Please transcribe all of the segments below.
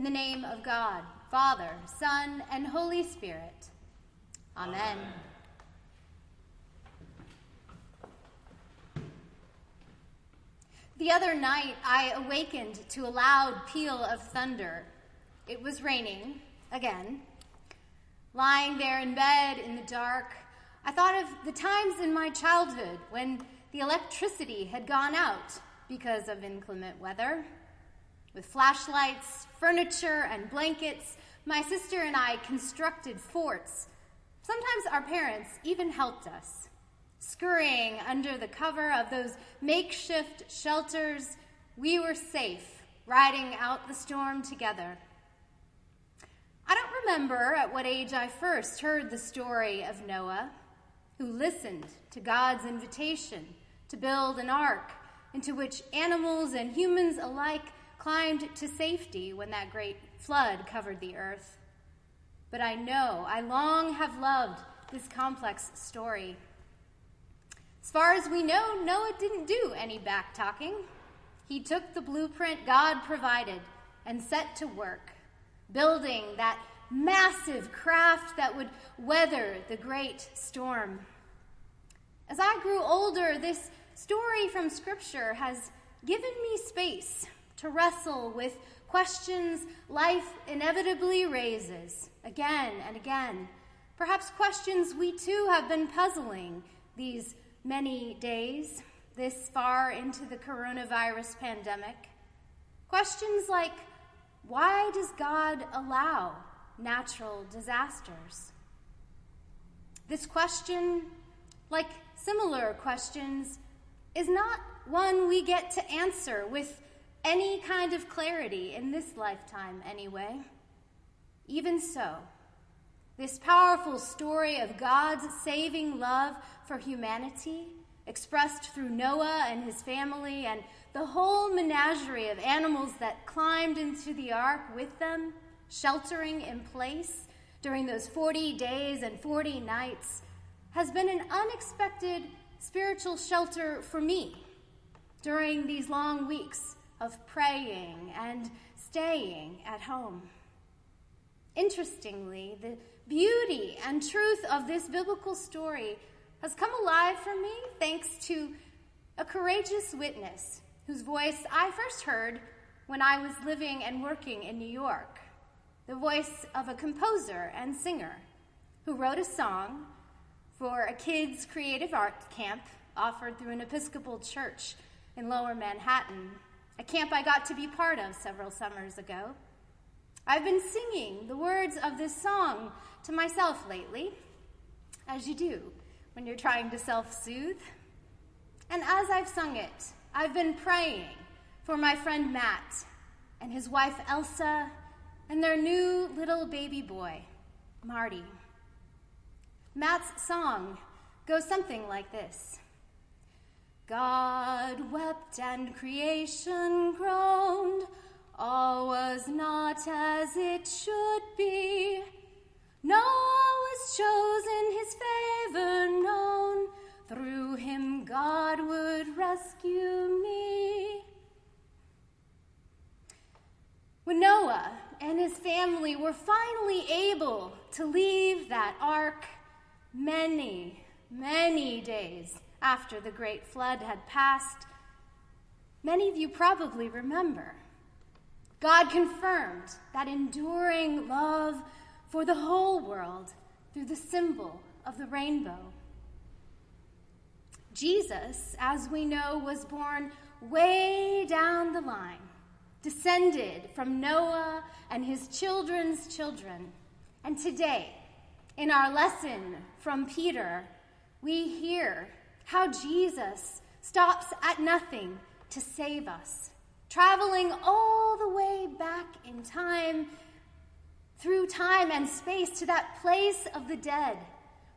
In the name of God, Father, Son, and Holy Spirit. Amen. Amen. The other night, I awakened to a loud peal of thunder. It was raining, again. Lying there in bed in the dark, I thought of the times in my childhood when the electricity had gone out because of inclement weather. With flashlights, furniture, and blankets, my sister and I constructed forts. Sometimes our parents even helped us. Scurrying under the cover of those makeshift shelters, we were safe, riding out the storm together. I don't remember at what age I first heard the story of Noah, who listened to God's invitation to build an ark into which animals and humans alike climbed to safety when that great flood covered the earth. But I know, I long have loved this complex story. As far as we know, Noah didn't do any back talking. He took the blueprint God provided and set to work, building that massive craft that would weather the great storm. As I grew older, this story from Scripture has given me space to wrestle with questions life inevitably raises again and again. Perhaps questions we too have been puzzling these many days, this far into the coronavirus pandemic. Questions like why does God allow natural disasters? This question, like similar questions, is not one we get to answer with any kind of clarity in this lifetime, anyway. Even so, this powerful story of God's saving love for humanity, expressed through Noah and his family and the whole menagerie of animals that climbed into the ark with them, sheltering in place during those 40 days and 40 nights, has been an unexpected spiritual shelter for me during these long weeks of praying and staying at home. Interestingly, the beauty and truth of this biblical story has come alive for me thanks to a courageous witness whose voice I first heard when I was living and working in New York. The voice of a composer and singer who wrote a song for a kids' creative art camp offered through an Episcopal church in lower Manhattan, a camp I got to be part of several summers ago. I've been singing the words of this song to myself lately, as you do when you're trying to self soothe. And as I've sung it, I've been praying for my friend Matt and his wife Elsa and their new little baby boy, Marty. Matt's song goes something like this God wept and creation groaned. All was not as it should be. Noah was chosen, his favor known. Through him God would rescue me. When Noah and his family were finally able to leave that ark, many, many days after the great flood had passed, many of you probably remember. God confirmed that enduring love for the whole world through the symbol of the rainbow. Jesus, as we know, was born way down the line, descended from Noah and his children's children. And today, in our lesson from Peter, we hear how Jesus stops at nothing to save us, traveling all the way back in time, through time and space to that place of the dead,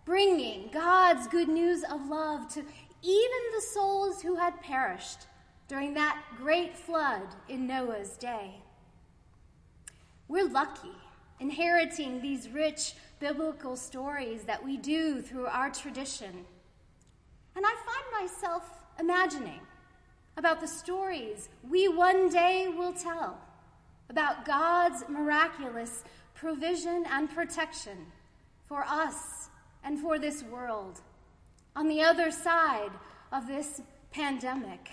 bringing God's good news of love to even the souls who had perished during that great flood in Noah's day. We're lucky inheriting these rich biblical stories that we do through our tradition and I find myself imagining about the stories we one day will tell about God's miraculous provision and protection for us and for this world on the other side of this pandemic,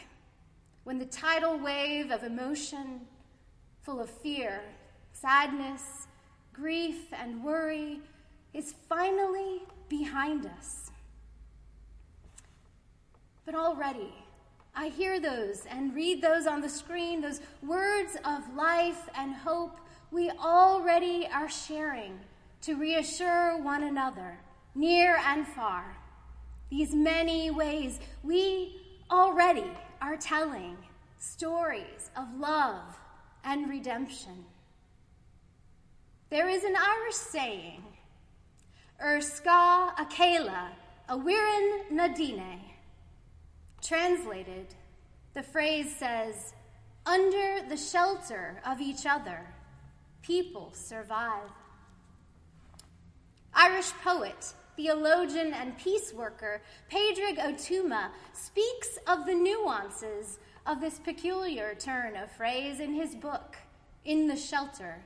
when the tidal wave of emotion, full of fear, sadness, grief, and worry, is finally behind us. But already, I hear those and read those on the screen, those words of life and hope we already are sharing to reassure one another, near and far. These many ways we already are telling stories of love and redemption. There is an Irish saying, Ur ska akela awirin nadine. Translated, the phrase says, under the shelter of each other, people survive. Irish poet, theologian, and peace worker Padraig Ó Tuama speaks of the nuances of this peculiar turn of phrase in his book, In the Shelter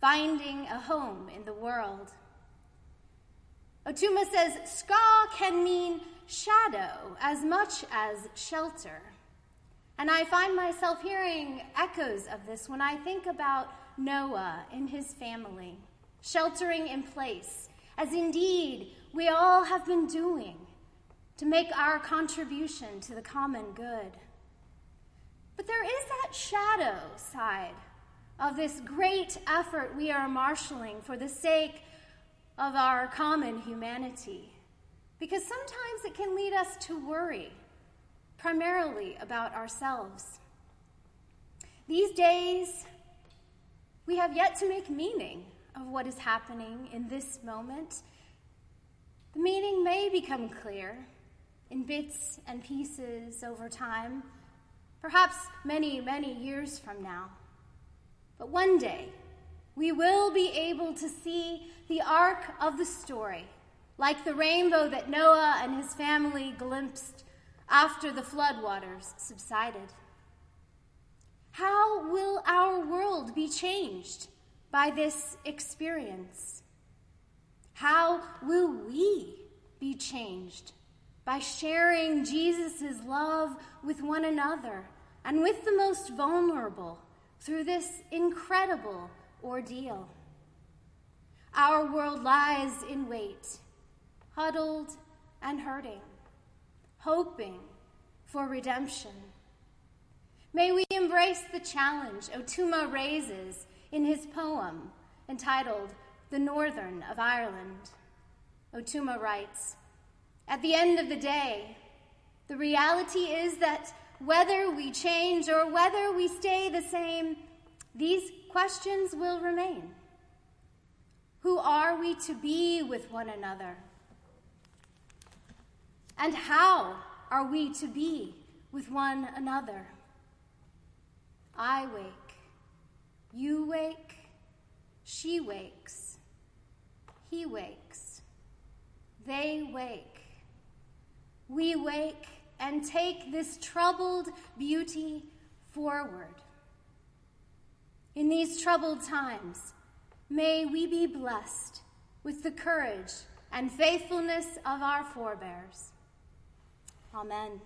Finding a Home in the World. Ó Tuama says ska can mean shadow as much as shelter. And I find myself hearing echoes of this when I think about Noah and his family, sheltering in place, as indeed we all have been doing to make our contribution to the common good. But there is that shadow side of this great effort we are marshaling for the sake of our common humanity. Because sometimes it can lead us to worry, primarily about ourselves. These days, we have yet to make meaning of what is happening in this moment. The meaning may become clear in bits and pieces over time, perhaps many, many years from now. But one day, we will be able to see the arc of the story, like the rainbow that Noah and his family glimpsed after the floodwaters subsided. How will our world be changed by this experience? How will we be changed by sharing Jesus' love with one another and with the most vulnerable through this incredible ordeal? Our world lies in wait, huddled and hurting, hoping for redemption May we embrace the challenge Ó Tuama raises in his poem entitled The Northern of Ireland. Ó Tuama writes At the end of the day, the reality is that whether we change or whether we stay the same, these questions will remain. Who are we to be with one another? And how are we to be with one another? I wake, you wake, she wakes, he wakes, they wake. We wake and take this troubled beauty forward. In these troubled times, may we be blessed with the courage and faithfulness of our forebears. Amen.